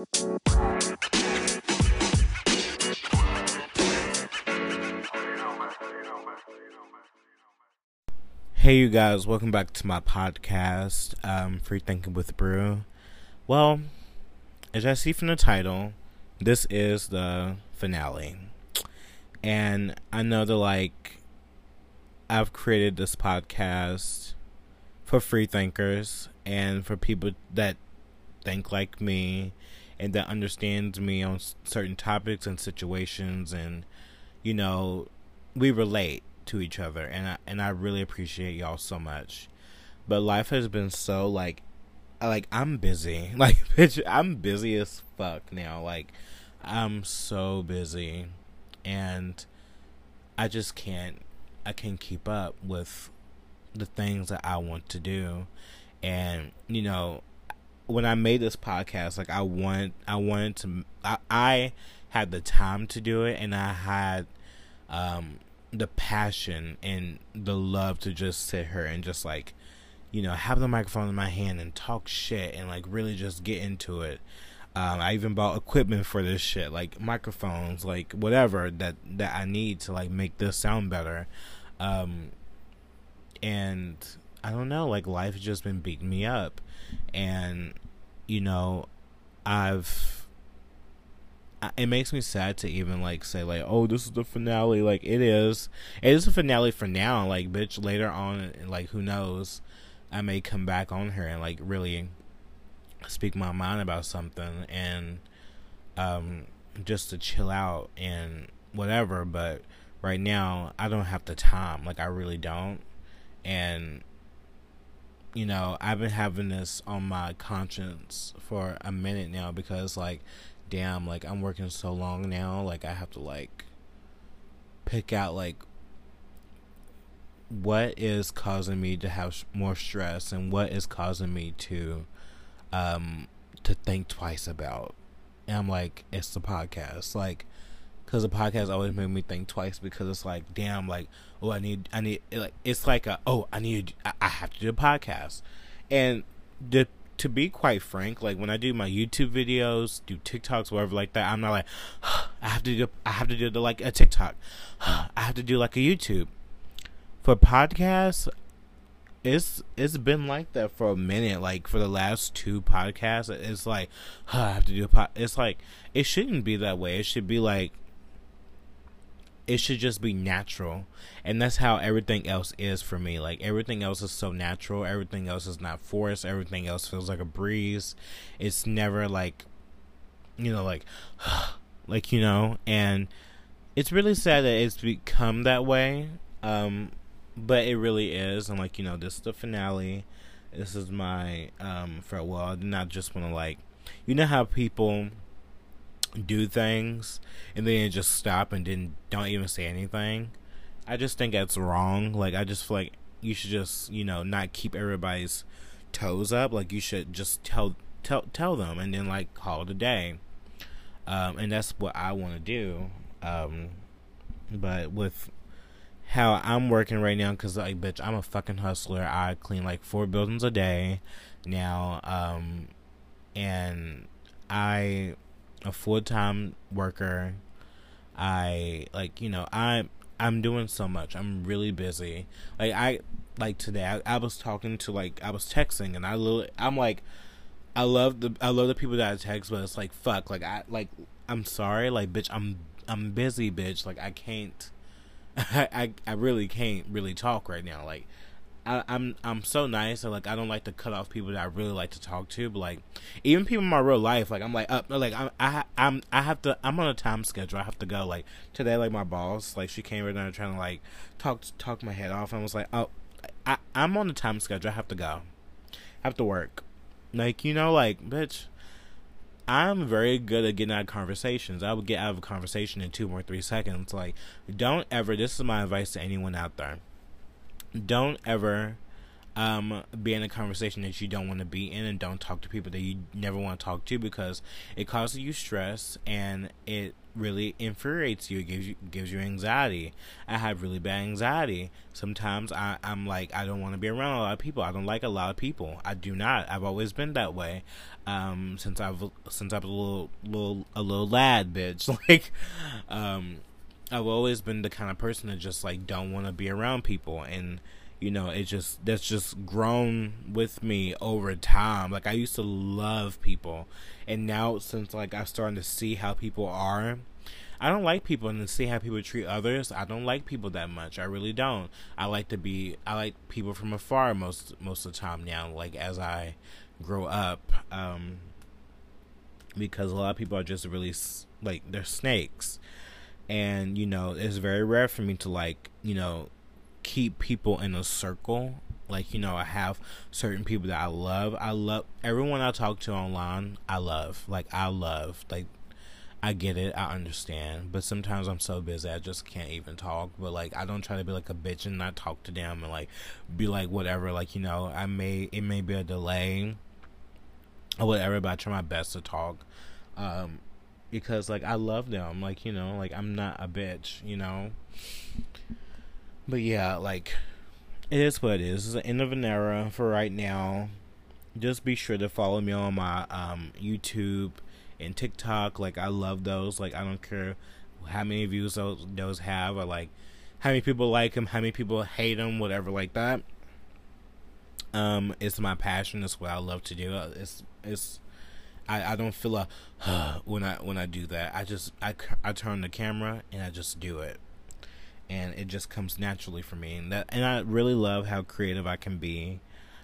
Hey, you guys, welcome back to my podcast, um, Free Thinking with Brew. Well, as I see from the title, this is the finale. And I know that, like, I've created this podcast for free thinkers and for people that think like me and that understands me on certain topics and situations and you know we relate to each other and I, and I really appreciate y'all so much. But life has been so like like I'm busy. Like bitch, I'm busy as fuck now. Like I'm so busy and I just can't I can't keep up with the things that I want to do. And you know, when I made this podcast, like I want I wanted to I, I had the time to do it and I had um the passion and the love to just sit here and just like you know have the microphone in my hand and talk shit and like really just get into it. Um, i even bought equipment for this shit like microphones like whatever that that i need to like make this sound better. Um, and i don't know like life has just been beating me up. And you know i've it makes me sad to even like say like oh this is the finale. Like it is. It is a finale for now. Like bitch later on like who knows? I may come back on her and like really speak my mind about something and um just to chill out and whatever. But right now i don't have the time. Like i really don't. And you know i've been having this on my conscience for a minute now because like damn, like I'm working so long now, like I have to like pick out like what is causing me to have more stress and what is causing me to um to think twice about. And I'm like, it's the podcast, like, because the podcast always made me think twice because it's like, damn, like, oh, I need, I need, like, it's like a, oh, I need, I have to do a podcast, and the to be quite frank, like when I do my YouTube videos, do TikToks, whatever like that, I'm not like I have to do I have to do the, like a TikTok. I have to do like a YouTube. For podcasts, it's it's been like that for a minute. Like for the last two podcasts, it's like I have to do a pod. It's like it shouldn't be that way. It should be like it should just be natural. And that's how everything else is for me. Like everything else is so natural. Everything else is not forced. Everything else feels like a breeze. It's never like you know like like you know? And it's really sad that it's become that way. Um but it really is. And like you know this is the finale. This is my um farewell. I did not just want to like you know how people do things and then just stop and then don't even say anything. I just think that's wrong. Like I just feel like you should just, you know, not keep everybody's toes up. Like you should just tell tell tell them and then like call it a day. Um, and that's what I want to do. Um, but with how I'm working right now, because like, bitch, I'm a fucking hustler. I clean like four buildings a day now. Um, and I a full time worker. I like you know I I'm doing so much. I'm really busy. Like I like today I, I was talking to like I was texting and I literally I'm like I love the I love the people that I text, but it's like fuck. Like I like I'm sorry. Like bitch, I'm I'm busy, bitch. Like I can't. I I, I really can't really talk right now. Like I, I'm I'm so nice and like I don't like to cut off people that I really like to talk to, but like even people in my real life, like I'm like up, like I'm I I'm I have to I'm on a time schedule. I have to go. Like today, like my boss, like she came right down trying to like talk talk my head off, and was like, oh, I I'm on a time schedule. I have to go. I have to work. Like you know, like bitch. I'm very good at getting out of conversations. I would get out of a conversation in two or three seconds. Like, don't ever. This is my advice to anyone out there don't ever um, be in a conversation that you don't want to be in and don't talk to people that you never want to talk to because it causes you stress and it really infuriates you. It gives you gives you anxiety. I have really bad anxiety. Sometimes I, I'm like I don't want to be around a lot of people. I don't like a lot of people. I do not. I've always been that way. Um, since I've since I was a little little a little lad, bitch. Like, um, I've always been the kind of person that just like don't want to be around people and you know it just that's just grown with me over time. Like i used to love people and now since like i'm starting to see how people are i don't like people and see how people treat others. I don't like people that much. I really don't. I like to be i like people from afar most most of the time now like as i grow up um because a lot of people are just really like they're snakes and you know it's very rare for me to like you know keep people in a circle. Like, you know, I have certain people that I love. I love everyone I talk to online. I love. Like, I love. Like, I get it. I understand. But sometimes I'm so busy, I just can't even talk. But, like, I don't try to be like a bitch and not talk to them and, like, be like, whatever. Like, you know, I may, it may be a delay or whatever, but I try my best to talk. Um, because, like, I love them. Like, you know, like, I'm not a bitch, you know? But yeah, like it is what it is. It's the end of an era for right now. Just be sure to follow me on my um, YouTube and TikTok. Like I love those. Like I don't care how many views those those have, or like how many people like them, how many people hate them, whatever like that. Um, it's my passion. It's what I love to do. It's it's I, I don't feel a when I when I do that. I just I I turn the camera and I just do it and it just comes naturally for me. And that, and I really love how creative I can be,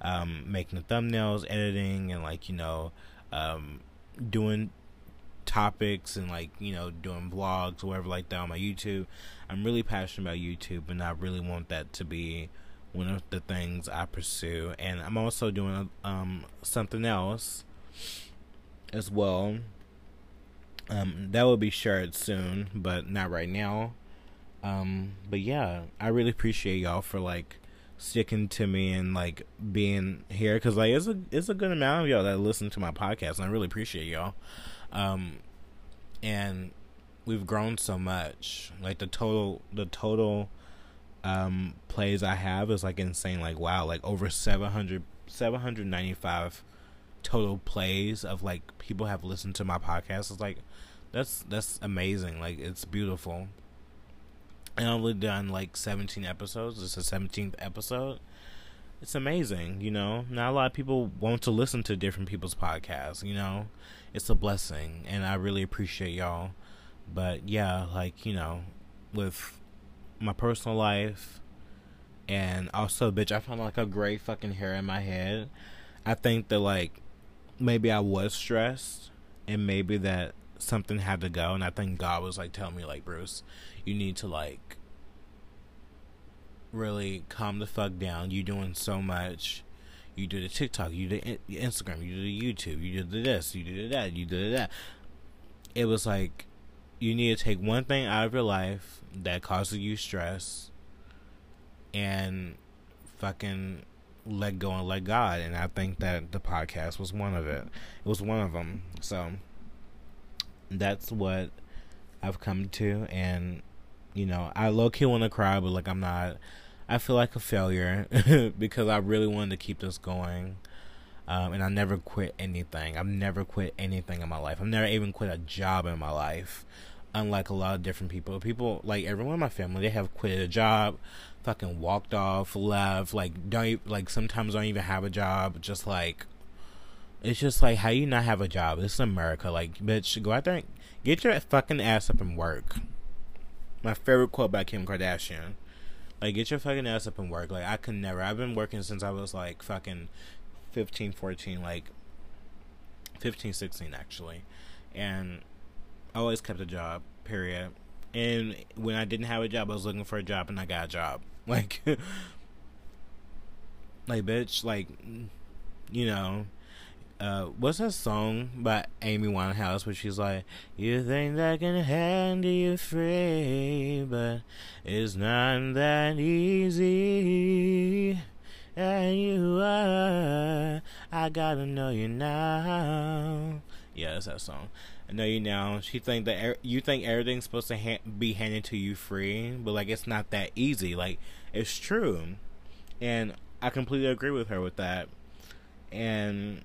um, making the thumbnails, editing, and like you know, um, doing topics and like you know doing vlogs or whatever like that on my YouTube. I'm really passionate about YouTube, and I really want that to be one of the things I pursue. And I'm also doing um, something else as well. Um, that will be shared soon, but not right now. Um, but yeah, I really appreciate y'all for like sticking to me and like being here because like it's a it's a good amount of y'all that listen to my podcast and I really appreciate y'all. Um, and we've grown so much. Like the total the total um plays I have is like insane. Like wow, like over 700 795 total plays of like people have listened to my podcast. It's like that's that's amazing. Like it's beautiful and I've only done like 17 episodes. Is the 17th episode. It's amazing, you know. Not a lot of people want to listen to different people's podcasts, you know. It's a blessing, and I really appreciate y'all. But yeah, like you know, with my personal life, and also, bitch, I found like a gray fucking hair in my head. I think that like maybe I was stressed, and maybe that something had to go, and I think God was like telling me like Bruce, you need to like really calm the fuck down. You're doing so much. You do the TikTok, you do the Instagram, you do the YouTube, you do the this, you do the that, you do the that. It was like you need to take one thing out of your life that causes you stress and fucking let go and let God. And I think that the podcast was one of it. It was one of them. So that's what I've come to. And you know, I low key want to cry, but like I'm not. I feel like a failure because I really wanted to keep this going. Um, and I never quit anything. I've never quit anything in my life. I've never even quit a job in my life. Unlike a lot of different people, people like everyone in my family, they have quit a job, fucking walked off, left. Like don't like sometimes don't even have a job. Just like it's just like how you not have a job. This is America. Like bitch, go out there, and get your fucking ass up and work my favorite quote by Kim Kardashian. Like, get your fucking ass up and work. Like, I can never. I've been working since I was like fucking 15, 14, like 15, 16 actually. And I always kept a job, period. And when I didn't have a job, I was looking for a job and I got a job. Like, like, bitch, like, you know, uh, what's that song by Amy Winehouse where she's like, "You think that can handle you free, but it's not that easy." and you are. I gotta know you now. Yeah, that's that song. I know you now. She think that er- you think everything's supposed to ha- be handed to you free, but like it's not that easy. Like it's true, and I completely agree with her with that. And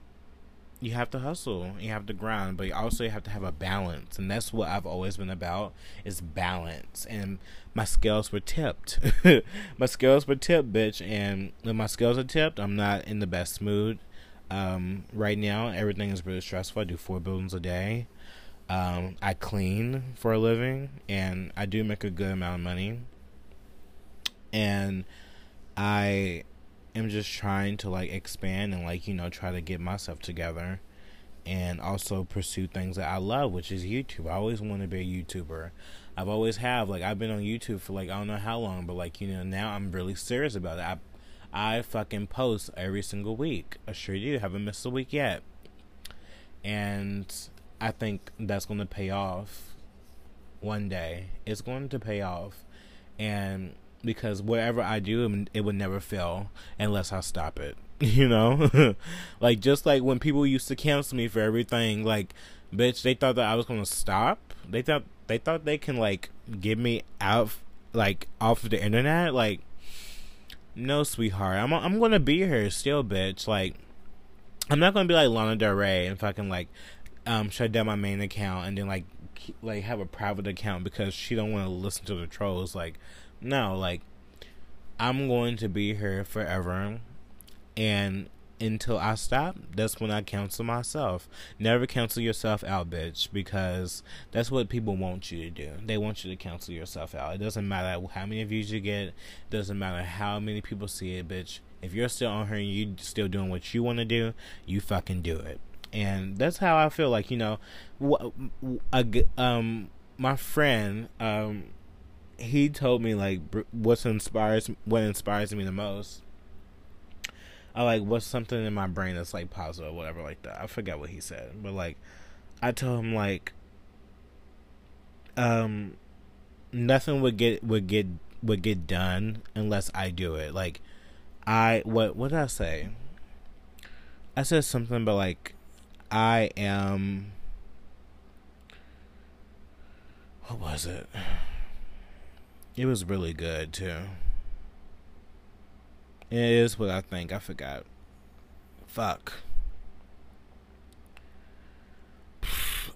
you have to hustle, you have to grind, but you also have to have a balance, and that's what I've always been about is balance. And my scales were tipped. my scales were tipped, bitch. And when my scales are tipped, I'm not in the best mood. Um, right now, everything is really stressful. I do four buildings a day. Um, I clean for a living, and I do make a good amount of money. And I am just trying to like expand and like you know try to get myself together, and also pursue things that I love, which is YouTube. I always want to be a YouTuber. I've always have like I've been on YouTube for like I don't know how long, but like you know now I'm really serious about it. I I fucking post every single week. I sure do. Haven't missed a week yet. And I think that's going to pay off one day. It's going to pay off. And because whatever I do, it would never fail unless I stop it. You know? like, just like when people used to cancel me for everything, like, bitch, they thought that I was going to stop. They thought, they thought they can, like, get me out, like, off of the internet. Like, no, sweetheart. I'm, I'm going to be here still, bitch. Like, I'm not going to be like Lana Del Rey and fucking, like, um, shut down my main account and then like like have a private account because she don't want to listen to the trolls. Like, no, like I'm going to be here forever, and until I stop, that's when I counsel myself. Never cancel yourself out, bitch, because that's what people want you to do. They want you to cancel yourself out. It doesn't matter how many views you get. It doesn't matter how many people see it, bitch. If you're still on here and you still doing what you want to do, you fucking do it and that's how I feel like you know, um, my friend, um, he told me like what inspires what inspires me the most. I like what's something in my brain that's like positive, whatever, like that. I forget what he said, but like, I told him like, um, nothing would get would get would get done unless I do it. Like, I what what did I say? I said something about like I am. What was it? It was really good too. It is what I think. I forgot. Fuck.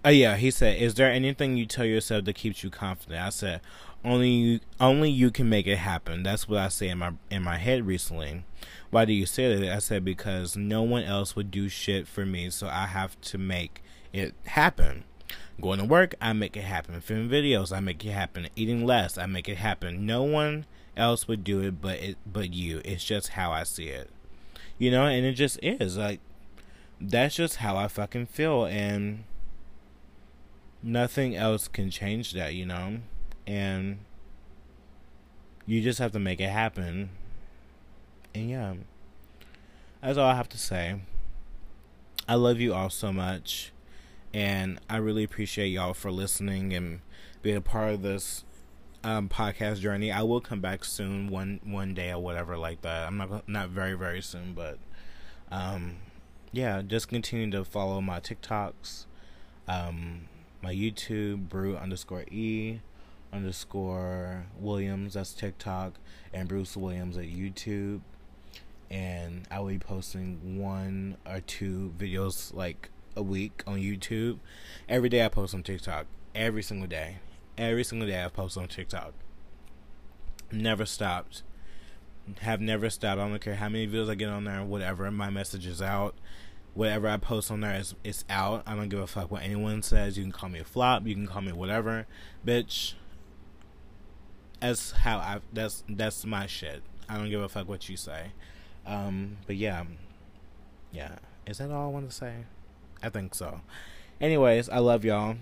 Oh yeah, he said, "Is there anything you tell yourself that keeps you confident?" I said, "Only you, only you can make it happen." That's what I say in my in my head recently. Why do you say that? I said because no one else would do shit for me, so I have to make it happen. Going to work, I make it happen. Filming videos, I make it happen. Eating less, I make it happen. No one else would do it, but it, but you. It's just how I see it, you know. And it just is like that's just how I fucking feel, and nothing else can change that, you know. And you just have to make it happen and yeah, that's all I have to say. I love you all so much, and I really appreciate y'all for listening and being a part of this um, podcast journey. I will come back soon, one one day or whatever like that. I'm not not very very soon, but um, yeah, just continue to follow my TikToks, um, my YouTube, Brew underscore E underscore Williams. That's TikTok, and Bruce Williams at YouTube and I will be posting one or two videos like a week on YouTube. Every day I post on TikTok. Every single day. Every single day I post on TikTok. Never stopped. Have never stopped. I don't care how many videos I get on there, whatever. My message is out. Whatever I post on there is it's out. I don't give a fuck what anyone says. You can call me a flop. You can call me whatever, bitch. That's how I. That's that's my shit. I don't give a fuck what you say. Um, but yeah, yeah. Is that all I want to say? I think so. Anyways, I love y'all,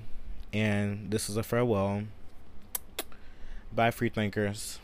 and this is a farewell. Bye, free thinkers.